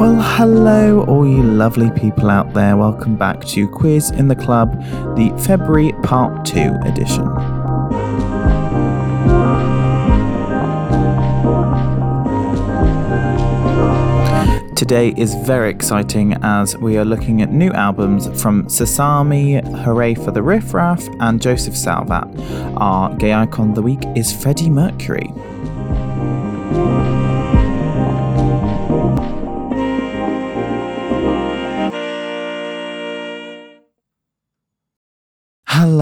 Well, hello, all you lovely people out there. Welcome back to Quiz in the Club, the February Part 2 edition. Today is very exciting as we are looking at new albums from Sasami, Hurray for the Riff Raff, and Josef Salvat. Our gay icon of the week is Freddie Mercury.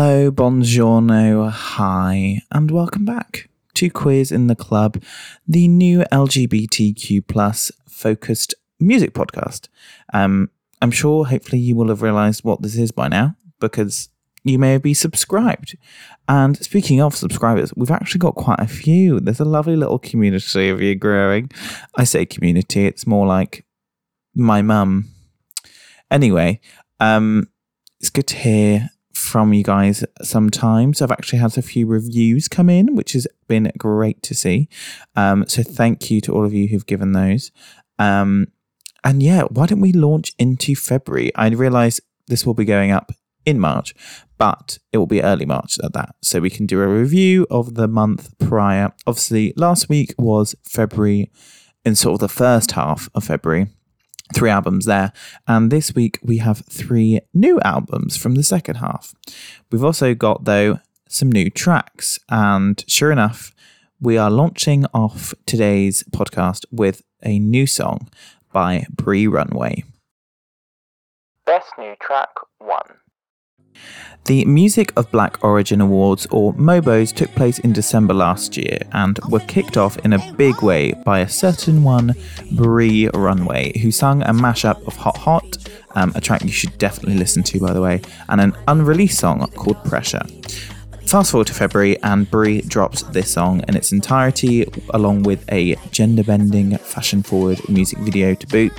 Hello, buongiorno, hi, and welcome back to Quiz in the Club, the new LGBTQ plus focused music podcast. Um, I'm sure, hopefully, you will have realised what this is by now because you may be subscribed. And speaking of subscribers, we've actually got quite a few. There's a lovely little community of you growing. I say community, it's more like my mum. Anyway, um, it's good to hear from you guys sometimes. I've actually had a few reviews come in, which has been great to see. Um, so thank you to all of you who've given those. Um, and yeah, why don't we launch into February? I realize this will be going up in March, but it will be early March at that. So we can do a review of the month prior. Obviously, last week was February in sort of the first half of February. Three albums there. And this week we have three new albums from the second half. We've also got, though, some new tracks. And sure enough, we are launching off today's podcast with a new song by Bree Runway. Best New Track 1. The Music of Black Origin Awards, or MOBOs, took place in December last year and were kicked off in a big way by a certain one, Bree Runway, who sung a mashup of Hot Hot, um, a track you should definitely listen to, by the way, and an unreleased song called Pressure. Fast forward to February, and Bree dropped this song in its entirety, along with a gender bending, fashion forward music video to boot.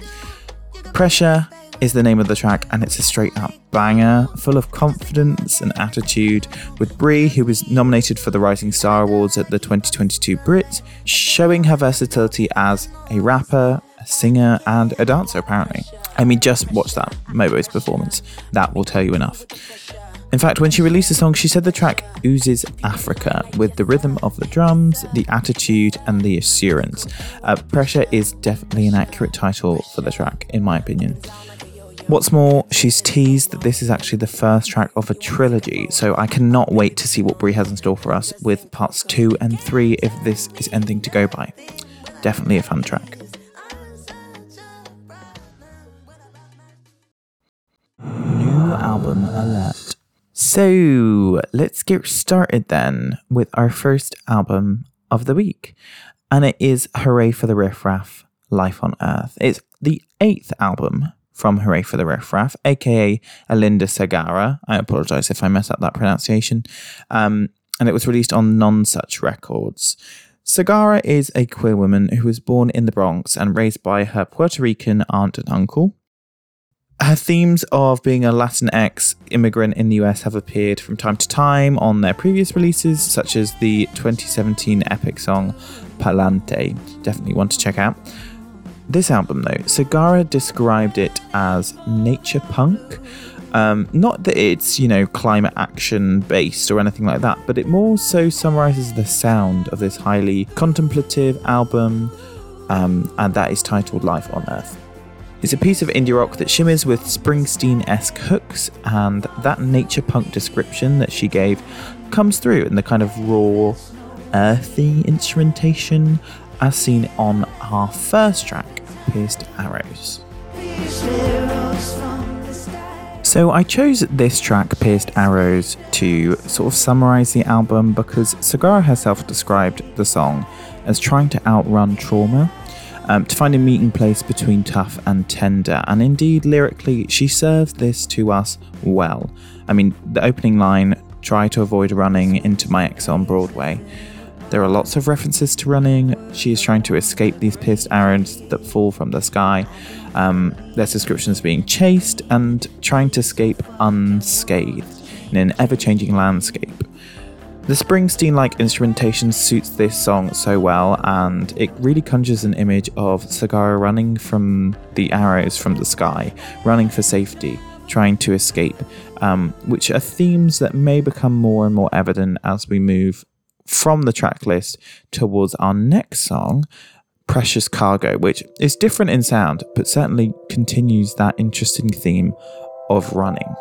Pressure is the name of the track, and it's a straight up banger, full of confidence and attitude. With Bree, who was nominated for the Rising Star Awards at the 2022 Brit, showing her versatility as a rapper, a singer, and a dancer, apparently. I mean, just watch that Mobo's performance. That will tell you enough. In fact, when she released the song, she said the track oozes Africa with the rhythm of the drums, the attitude, and the assurance. Uh, Pressure is definitely an accurate title for the track, in my opinion. What's more, she's teased that this is actually the first track of a trilogy, so I cannot wait to see what Bree has in store for us with parts two and three if this is anything to go by. Definitely a fun track. New album alert. So let's get started then with our first album of the week. And it is Hurray for the Riff Raff Life on Earth. It's the eighth album from Hurray for the Riff Raff, aka Alynda Segarra. I apologize if I mess up that pronunciation. Um, and it was released on Nonesuch Records. Segarra is a queer woman who was born in the Bronx and raised by her Puerto Rican aunt and uncle. Her themes of being a Latinx immigrant in the US have appeared from time to time on their previous releases, such as the 2017 epic song Pa'lante. Definitely one to check out. This album, though, Segarra described it as nature punk. Um, not that it's, you know, climate action based or anything like that, but it more so summarizes the sound of this highly contemplative album, um, and that is titled Life on Earth. It's a piece of indie rock that shimmers with Springsteen esque hooks, and that nature punk description that she gave comes through in the kind of raw, earthy instrumentation as seen on our first track, Pierced Arrows. So I chose this track, Pierced Arrows, to sort of summarize the album because Segarra herself described the song as trying to outrun trauma um, to find a meeting place between tough and tender. And indeed, lyrically, she serves this to us well. I mean, the opening line try to avoid running into my ex on Broadway. There are lots of references to running. She is trying to escape these pierced arrows that fall from the sky. Um, there's descriptions being chased and trying to escape unscathed in an ever changing landscape. The Springsteen like instrumentation suits this song so well, and it really conjures an image of Segarra running from the arrows from the sky, running for safety, trying to escape, um, which are themes that may become more and more evident as we move from the track list towards our next song, Precious Cargo, which is different in sound, but certainly continues that interesting theme of running.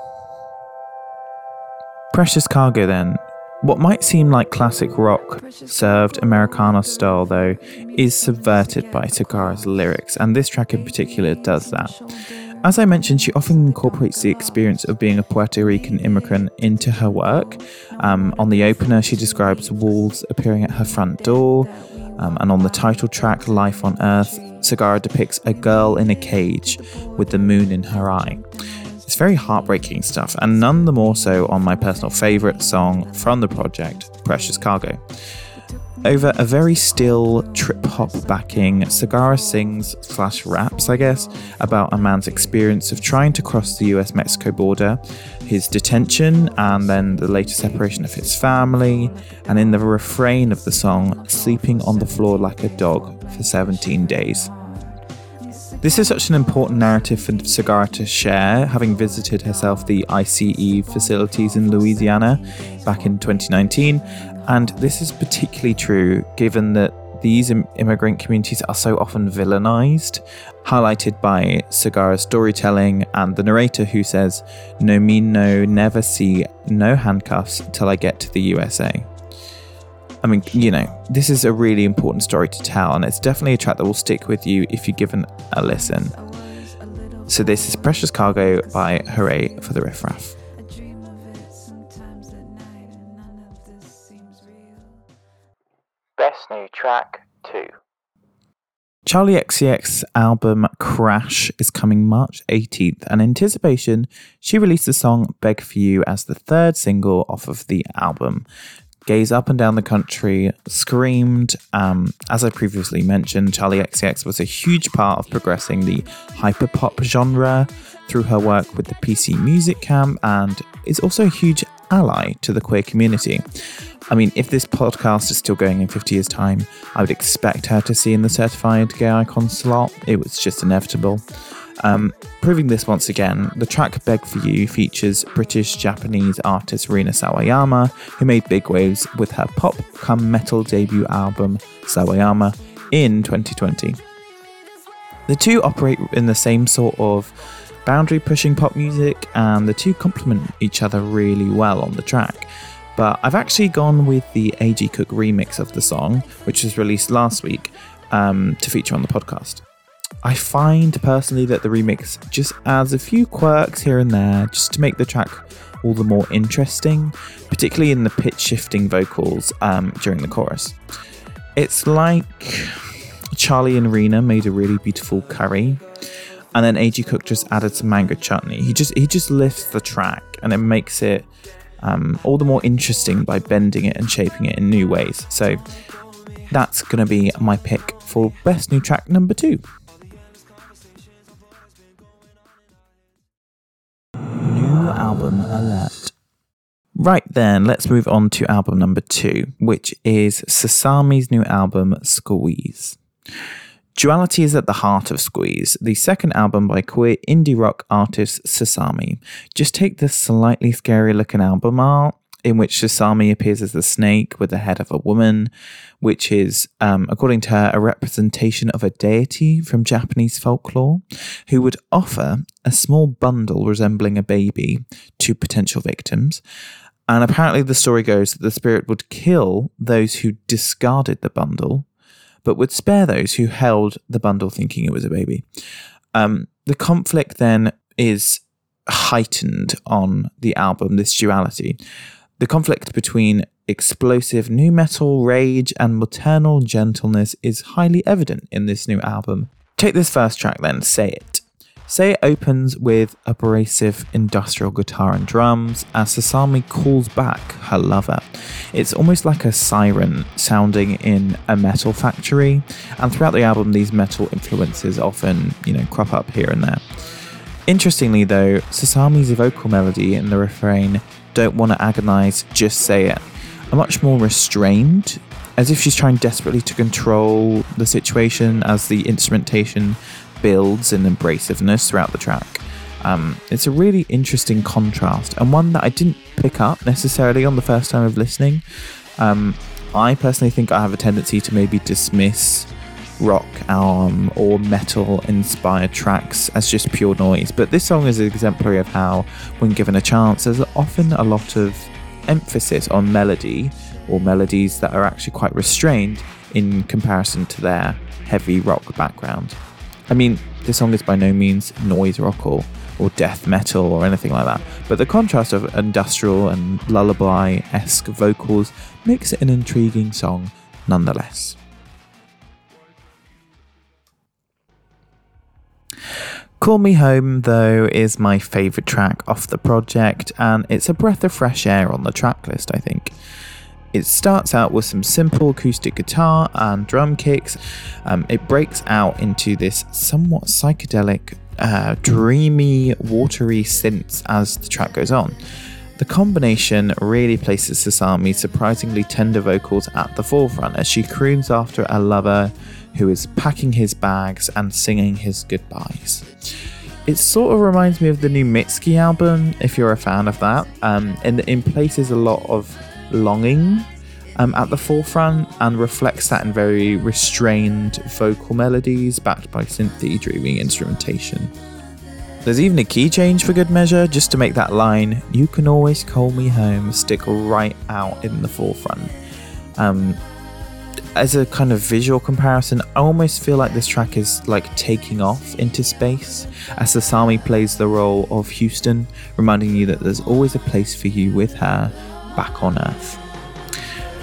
Precious Cargo, then, what might seem like classic rock, served Americana style, though, is subverted by Segarra's lyrics, and this track in particular does that. As I mentioned, she often incorporates the experience of being a Puerto Rican immigrant into her work. Um, on the opener, she describes wolves appearing at her front door, um, and on the title track, Life on Earth, Segarra depicts a girl in a cage with the moon in her eye. It's very heartbreaking stuff, and none the more so on my personal favourite song from the project, Precious Cargo. Over a very still trip hop backing, Segarra sings slash raps, I guess, about a man's experience of trying to cross the US Mexico border, his detention, and then the later separation of his family, and in the refrain of the song, sleeping on the floor like a dog for 17 days. This is such an important narrative for Segarra to share, having visited herself the ICE facilities in Louisiana back in 2019. And this is particularly true given that these Im- immigrant communities are so often villainized, highlighted by Segarra's storytelling and the narrator who says, No me no never see no handcuffs till I get to the USA. I mean, you know, this is a really important story to tell, and it's definitely a track that will stick with you if you give it a listen. So, this is Precious Cargo by Hurray for the Riff Best New Track 2 Charli XCX album Crash is coming March 18th, and in anticipation, she released the song Beg for You as the third single off of the album gays up and down the country, screamed. Um, as I previously mentioned, Charli XCX was a huge part of progressing the hyperpop genre through her work with the PC Music Camp and is also a huge ally to the queer community. I mean, if this podcast is still going in 50 years' time, I would expect her to see in the certified gay icon slot. It was just inevitable. Um, proving this once again, the track Beg for You features British Japanese artist Rina Sawayama, who made big waves with her pop come metal debut album Sawayama in 2020. The two operate in the same sort of boundary pushing pop music, and the two complement each other really well on the track. But I've actually gone with the AG Cook remix of the song, which was released last week, um, to feature on the podcast. I find personally that the remix just adds a few quirks here and there just to make the track all the more interesting, particularly in the pitch shifting vocals um, during the chorus. It's like Charli and Rina made a really beautiful curry, and then AG Cook just added some mango chutney. He just he just lifts the track and it makes it um, all the more interesting by bending it and shaping it in new ways. So that's going to be my pick for best new track number two. New album alert. Right then, let's move on to album number two, which is Sasami's new album, Squeeze. Duality is at the heart of Squeeze, the second album by queer indie rock artist Sasami. Just take the slightly scary looking album art in which Sasami appears as the snake with the head of a woman, which is, um, according to her, a representation of a deity from Japanese folklore who would offer a small bundle resembling a baby to potential victims. And apparently, the story goes that the spirit would kill those who discarded the bundle, but would spare those who held the bundle thinking it was a baby. Um, the conflict then is heightened on the album, this duality. The conflict between explosive nu metal rage and maternal gentleness is highly evident in this new album. Take this first track then, Say It. Say It opens with abrasive industrial guitar and drums as Sasami calls back her lover. It's almost like a siren sounding in a metal factory, and throughout the album, these metal influences often, you know, crop up here and there. Interestingly, though, Sasami's vocal melody in the refrain don't want to agonize, just say it, are much more restrained, as if she's trying desperately to control the situation as the instrumentation builds in abrasiveness throughout the track. Um, it's a really interesting contrast and one that I didn't pick up necessarily on the first time of listening. Um, I personally think I have a tendency to maybe dismiss rock um, or metal inspired tracks as just pure noise, but this song is exemplary of how, when given a chance, there's often a lot of emphasis on melody or melodies that are actually quite restrained in comparison to their heavy rock background. I mean, this song is by no means noise rock or, or death metal or anything like that, but the contrast of industrial and lullaby esque vocals makes it an intriguing song nonetheless. Call Me Home, though, is my favourite track off the project, and it's a breath of fresh air on the track list, I think. It starts out with some simple acoustic guitar and drum kicks. Um, it breaks out into this somewhat psychedelic, uh, dreamy, watery synths as the track goes on. The combination really places Sasami's surprisingly tender vocals at the forefront as she croons after a lover who is packing his bags and singing his goodbyes. It sort of reminds me of the new Mitski album, if you're a fan of that, um, and in places a lot of longing um, at the forefront and reflects that in very restrained vocal melodies backed by synthy dreaming instrumentation. There's even a key change for good measure, just to make that line, you can always call me home, stick right out in the forefront. Um, as a kind of visual comparison, I almost feel like this track is like taking off into space as Sasami plays the role of Houston, reminding you that there's always a place for you with her back on Earth.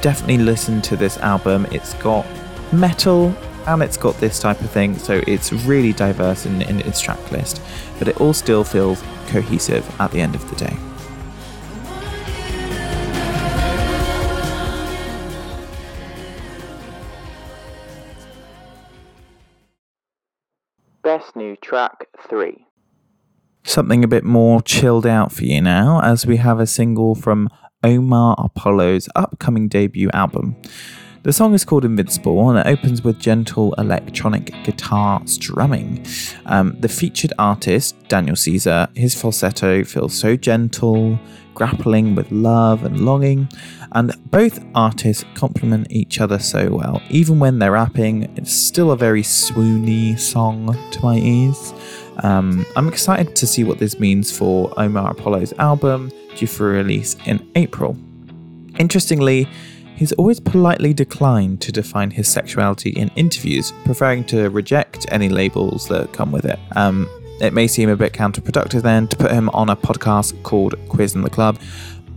Definitely listen to this album. It's got metal and it's got this type of thing, so it's really diverse in, in its track list, but it all still feels cohesive at the end of the day. Best New Track 3. Something a bit more chilled out for you now, as we have a single from Omar Apollo's upcoming debut album. The song is called Invincible and it opens with gentle electronic guitar strumming. Um, the featured artist, Daniel Caesar, his falsetto feels so gentle, grappling with love and longing, and both artists complement each other so well. Even when they're rapping, it's still a very swoony song to my ears. Um, I'm excited to see what this means for Omar Apollo's album, due for release in April. Interestingly, he's always politely declined to define his sexuality in interviews, preferring to reject any labels that come with it. Um, it may seem a bit counterproductive then to put him on a podcast called Quiz in the Club,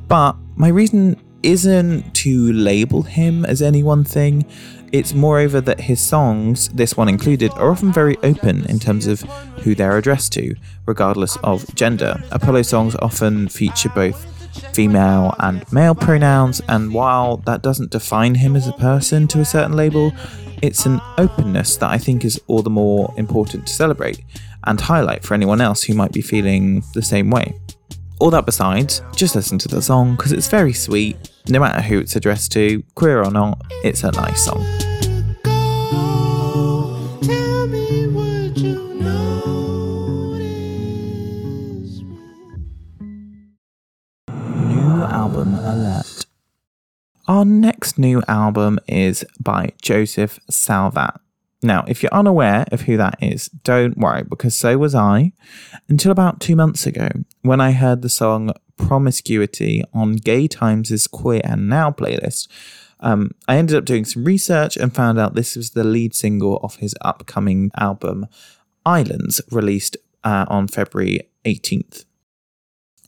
but my reason isn't to label him as any one thing. It's moreover that his songs, this one included, are often very open in terms of who they're addressed to, regardless of gender. Apollo songs often feature both female and male pronouns, and while that doesn't define him as a person to a certain label, it's an openness that I think is all the more important to celebrate and highlight for anyone else who might be feeling the same way. All that besides, just listen to the song because it's very sweet. No matter who it's addressed to, queer or not, it's a nice song. New album alert. Our next new album is by Josef Salvat. Now, if you're unaware of who that is, don't worry, because so was I until about two months ago when I heard the song Promiscuity on Gay Times' Queer and Now playlist. Um, I ended up doing some research and found out this was the lead single of his upcoming album, Islands, released uh, on February 18th.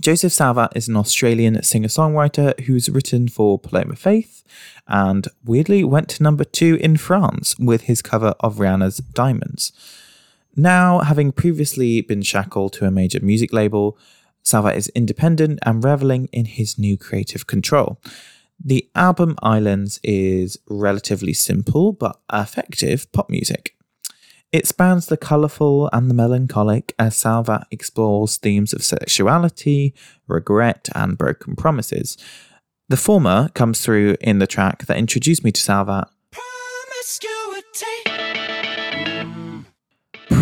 Josef Salvat is an Australian singer songwriter who's written for Paloma Faith and weirdly went to number two in France with his cover of Rihanna's Diamonds. Now, having previously been shackled to a major music label, Salvat is independent and reveling in his new creative control. The album Islands is relatively simple but effective pop music. It spans the colourful and the melancholic as Salvat explores themes of sexuality, regret, and broken promises. The former comes through in the track that introduced me to Salvat.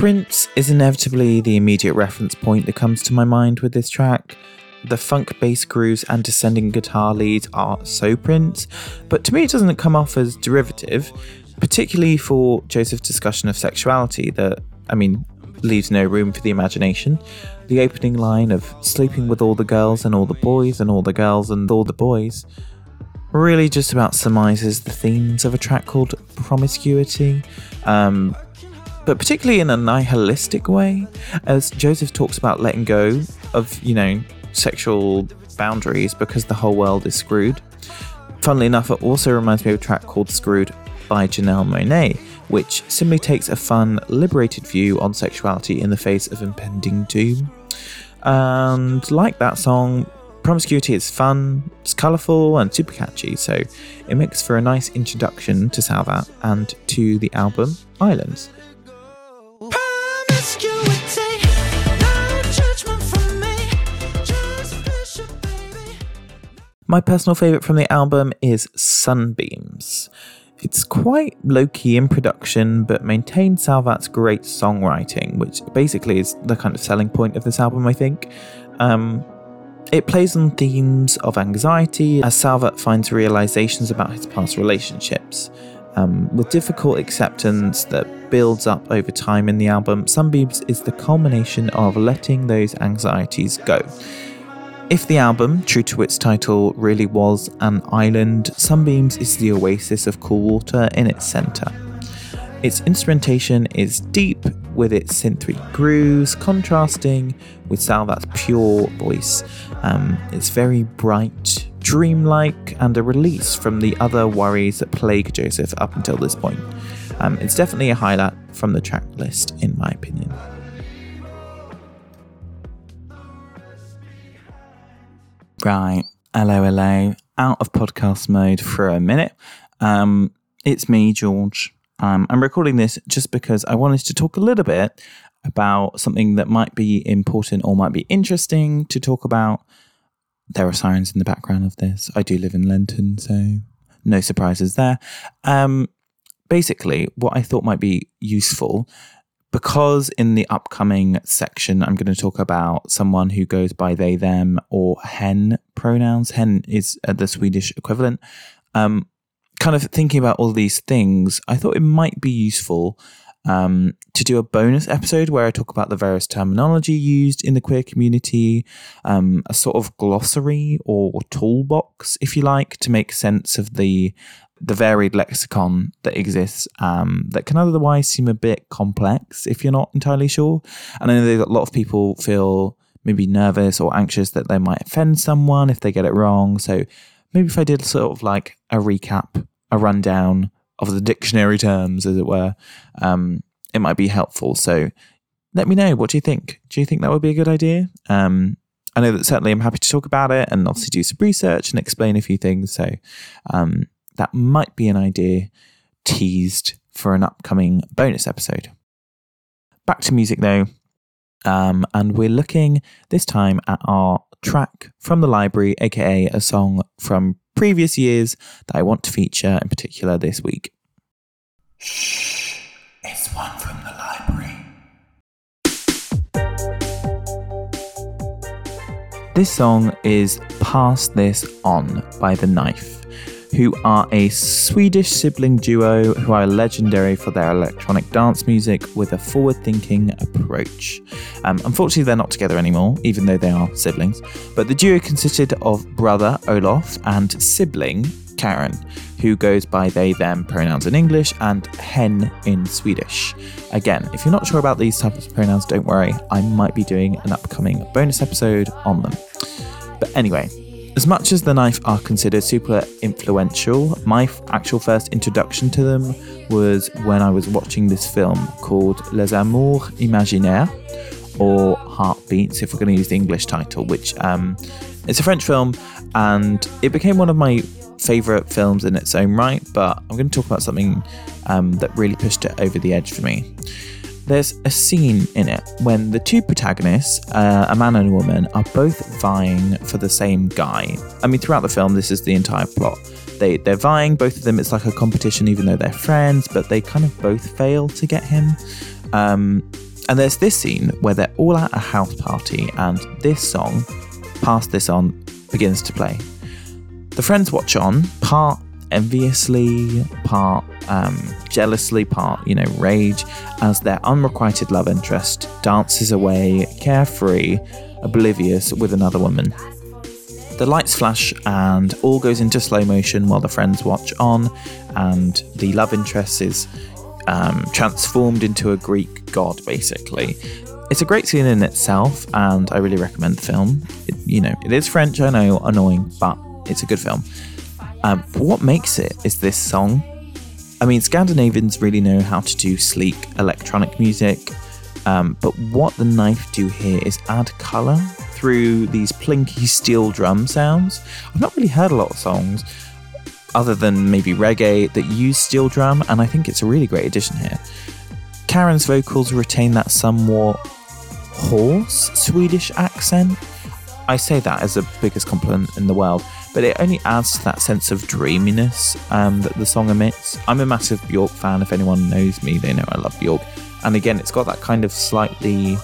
Prince is inevitably the immediate reference point that comes to my mind with this track. The funk bass grooves and descending guitar leads are so Prince, but to me it doesn't come off as derivative, particularly for Josef's discussion of sexuality that, I mean, leaves no room for the imagination. The opening line of sleeping with all the girls and all the boys and all the girls and all the boys really just about surmises the themes of a track called Promiscuity. Um, but particularly in a nihilistic way, as Josef talks about letting go of, you know, sexual boundaries because the whole world is screwed. Funnily enough, it also reminds me of a track called Screwed by Janelle Monáe, which simply takes a fun, liberated view on sexuality in the face of impending doom. And like that song, Promiscuity is fun, it's colourful, and super catchy, so it makes for a nice introduction to Salvat and to the album Islands. My personal favourite from the album is Sunbeams. It's quite low key in production, but maintains Salvat's great songwriting, which basically is the kind of selling point of this album, I think. Um, it plays on themes of anxiety as Salvat finds realizations about his past relationships. Um, with difficult acceptance that builds up over time in the album, Sunbeams is the culmination of letting those anxieties go. If the album, true to its title, really was an island, Sunbeams is the oasis of cool water in its centre. Its instrumentation is deep with its synthry grooves, contrasting with Salvat's pure voice. Um, it's very bright, dreamlike, and a release from the other worries that plague Josef up until this point. Um, it's definitely a highlight from the track list, in my opinion. Right. Hello, hello. Out of podcast mode for a minute. Um, it's me, George. Um, I'm recording this just because I wanted to talk a little bit about something that might be important or might be interesting to talk about. There are sirens in the background of this. I do live in Lenton, so no surprises there. Um, basically, what I thought might be useful because in the upcoming section, I'm going to talk about someone who goes by they, them, or hen pronouns. Hen is uh, the Swedish equivalent. Um, kind of thinking about all these things, I thought it might be useful um, to do a bonus episode where I talk about the various terminology used in the queer community, um, a sort of glossary or toolbox, if you like, to make sense of the the varied lexicon that exists um, that can otherwise seem a bit complex if you're not entirely sure. And I know that a lot of people feel maybe nervous or anxious that they might offend someone if they get it wrong. So maybe if I did sort of like a recap, a rundown of the dictionary terms, as it were, um, it might be helpful. So let me know. What do you think? Do you think that would be a good idea? Um, I know that certainly I'm happy to talk about it and obviously do some research and explain a few things. So, um, that might be an idea teased for an upcoming bonus episode. Back to music though, um, and we're looking this time at our track from the library, aka a song from previous years that I want to feature in particular this week. Shh, it's one from the library. This song is Pass This On by The Knife who are a Swedish sibling duo who are legendary for their electronic dance music with a forward thinking approach. Um, unfortunately, they're not together anymore, even though they are siblings. But the duo consisted of brother Olof and sibling Karin, who goes by they, them pronouns in English and hen in Swedish. Again, if you're not sure about these types of pronouns, don't worry, I might be doing an upcoming bonus episode on them. But anyway, as much as the knife are considered super influential, my f- actual first introduction to them was when I was watching this film called Les Amours Imaginaires, or Heartbeats, if we're going to use the English title, which um, it's a French film, and it became one of my favorite films in its own right. But I'm going to talk about something um, that really pushed it over the edge for me. There's a scene in it when the two protagonists, uh, a man and a woman, are both vying for the same guy. I mean, throughout the film, this is the entire plot. They they're vying, both of them. It's like a competition, even though they're friends, but they kind of both fail to get him. Um, and there's this scene where they're all at a house party, and this song, "Pass This On," begins to play. The friends watch on, part enviously, part um, jealously, part, you know, rage, as their unrequited love interest dances away, carefree, oblivious, with another woman. The lights flash and all goes into slow motion while the friends watch on, and the love interest is um, transformed into a Greek god, basically. It's a great scene in itself, and I really recommend the film. It, you know, it is French, I know, annoying, but it's a good film. Um, what makes it is this song. I mean, Scandinavians really know how to do sleek electronic music, um, but what the knife do here is add colour through these plinky steel drum sounds. I've not really heard a lot of songs other than maybe reggae that use steel drum, and I think it's a really great addition here. Karin's vocals retain that somewhat hoarse Swedish accent. I say that as the biggest compliment in the world, but it only adds to that sense of dreaminess um, that the song emits. I'm a massive Bjork fan. If anyone knows me, they know I love Bjork. And again, it's got that kind of slightly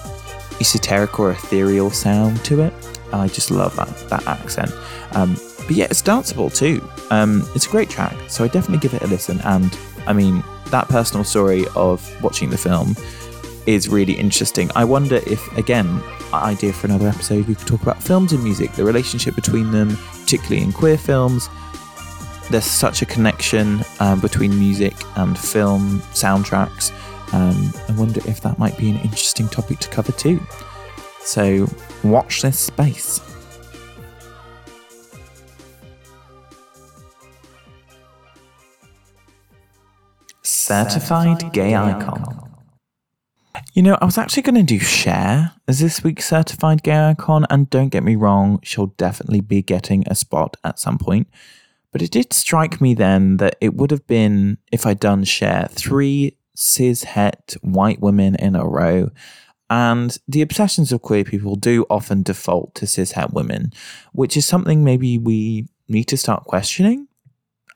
esoteric or ethereal sound to it. And I just love that, that accent. Um, but yeah, it's danceable too. Um, it's a great track, so I definitely give it a listen. And I mean, that personal story of watching the film is really interesting. I wonder if, again, idea for another episode, we could talk about films and music, the relationship between them, particularly in queer films. There's such a connection um, between music and film soundtracks. Um, I wonder if that might be an interesting topic to cover too. So, watch this space. Certified Gay Icon. You know, I was actually going to do Cher as this week's certified gay icon, and don't get me wrong, she'll definitely be getting a spot at some point. But it did strike me then that it would have been, if I'd done Cher, three cis het white women in a row. And the obsessions of queer people do often default to cis het women, which is something maybe we need to start questioning.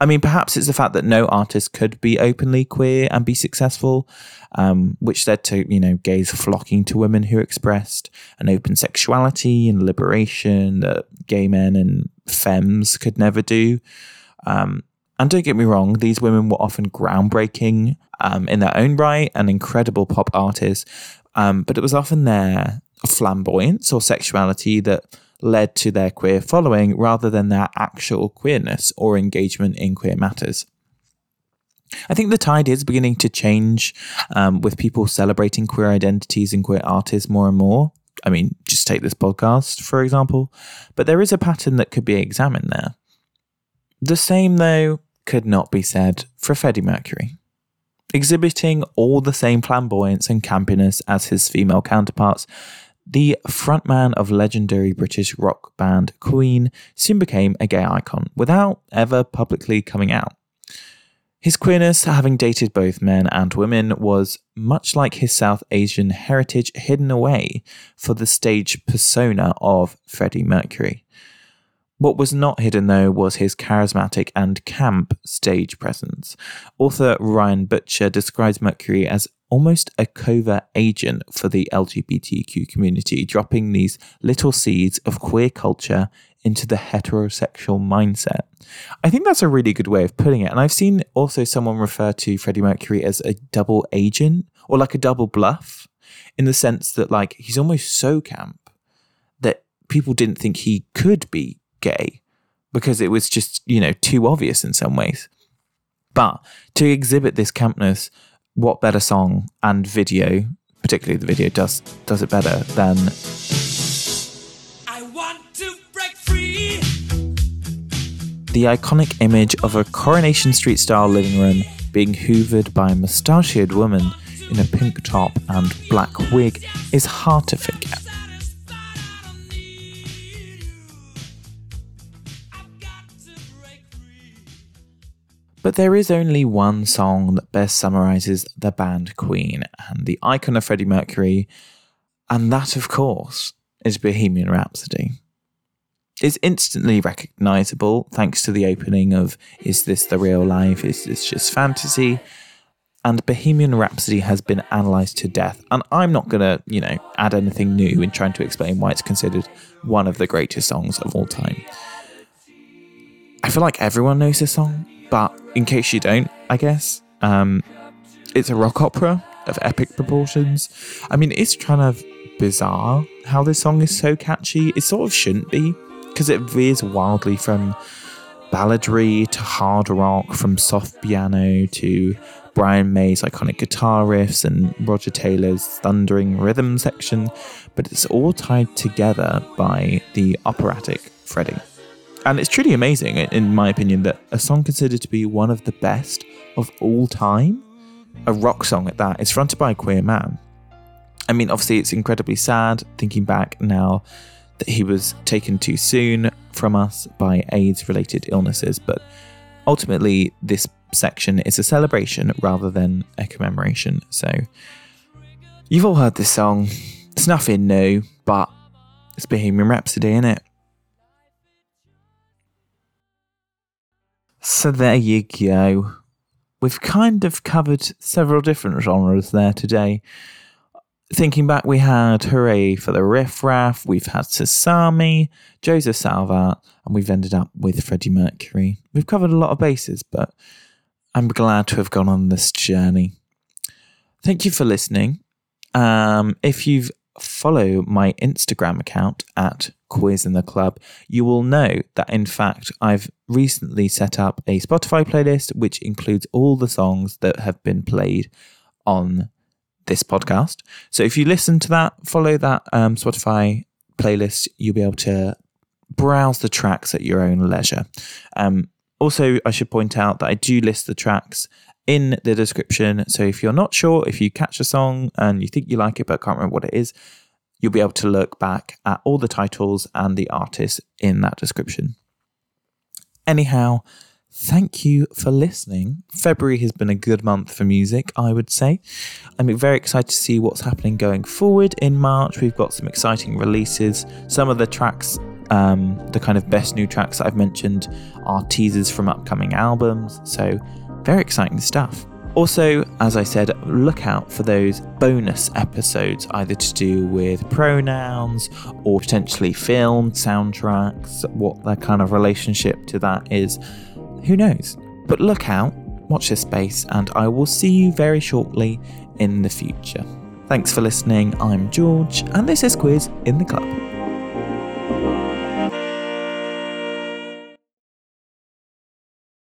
I mean, perhaps it's the fact that no artist could be openly queer and be successful, um, which led to, you know, gays flocking to women who expressed an open sexuality and liberation that gay men and femmes could never do. Um, and don't get me wrong, these women were often groundbreaking um, in their own right and incredible pop artists, um, but it was often their flamboyance or sexuality that led to their queer following rather than their actual queerness or engagement in queer matters. I think the tide is beginning to change um, with people celebrating queer identities and queer artists more and more. I mean, just take this podcast, for example, but there is a pattern that could be examined there. The same, though, could not be said for Freddie Mercury. Exhibiting all the same flamboyance and campiness as his female counterparts, the frontman of legendary British rock band Queen soon became a gay icon without ever publicly coming out. His queerness, having dated both men and women, was much like his South Asian heritage hidden away for the stage persona of Freddie Mercury. What was not hidden, though, was his charismatic and camp stage presence. Author Ryan Butcher describes Mercury as almost a covert agent for the LGBTQ community, dropping these little seeds of queer culture into the heterosexual mindset. I think that's a really good way of putting it. And I've seen also someone refer to Freddie Mercury as a double agent or like a double bluff in the sense that like he's almost so camp that people didn't think he could be gay because it was just, you know, too obvious in some ways. But to exhibit this campness what better song and video, particularly the video, does does it better than the iconic image of a Coronation Street style living room being hoovered by a mustachioed woman in a pink top and black wig is hard to forget. But there is only one song that best summarizes the band Queen and the icon of Freddie Mercury, and that, of course, is Bohemian Rhapsody. It's instantly recognizable thanks to the opening of Is This the Real Life? Is This Just Fantasy? And Bohemian Rhapsody has been analysed to death. And I'm not going to, you know, add anything new in trying to explain why it's considered one of the greatest songs of all time. I feel like everyone knows this song, but in case you don't, I guess, um, it's a rock opera of epic proportions. I mean, it's kind of bizarre how this song is so catchy. It sort of shouldn't be, because it veers wildly from balladry to hard rock, from soft piano to Brian May's iconic guitar riffs and Roger Taylor's thundering rhythm section, but it's all tied together by the operatic Freddie. And it's truly amazing, in my opinion, that a song considered to be one of the best of all time, a rock song at that, is fronted by a queer man. I mean, obviously, it's incredibly sad thinking back now that he was taken too soon from us by AIDS related illnesses, but ultimately, this section is a celebration rather than a commemoration. So, you've all heard this song. It's nothing new, but it's Bohemian Rhapsody, in it? So, there you go. We've kind of covered several different genres there today thinking back, we had Hurray for the Riff Raff, we've had Sasami, Josef Salvat, and we've ended up with Freddie Mercury. We've covered a lot of bases, but I'm glad to have gone on this journey. Thank you for listening. Um, if you follow my Instagram account at Quiz in the Club, you will know that in fact I've recently set up a Spotify playlist which includes all the songs that have been played on this podcast. So if you listen to that, follow that um, Spotify playlist, you'll be able to browse the tracks at your own leisure. Um, also, I should point out that I do list the tracks in the description. So if you're not sure, if you catch a song and you think you like it but can't remember what it is, you'll be able to look back at all the titles and the artists in that description. Anyhow, Thank you for listening. February has been a good month for music, I would say. I'm very excited to see what's happening going forward in March. We've got some exciting releases. Some of the tracks, um, the kind of best new tracks I've mentioned, are teasers from upcoming albums. So, very exciting stuff. Also, as I said, look out for those bonus episodes, either to do with pronouns or potentially film soundtracks, what their kind of relationship to that is. Who knows? But look out, watch this space, and I will see you very shortly in the future. Thanks for listening. I'm George, and this is Quiz in the Club.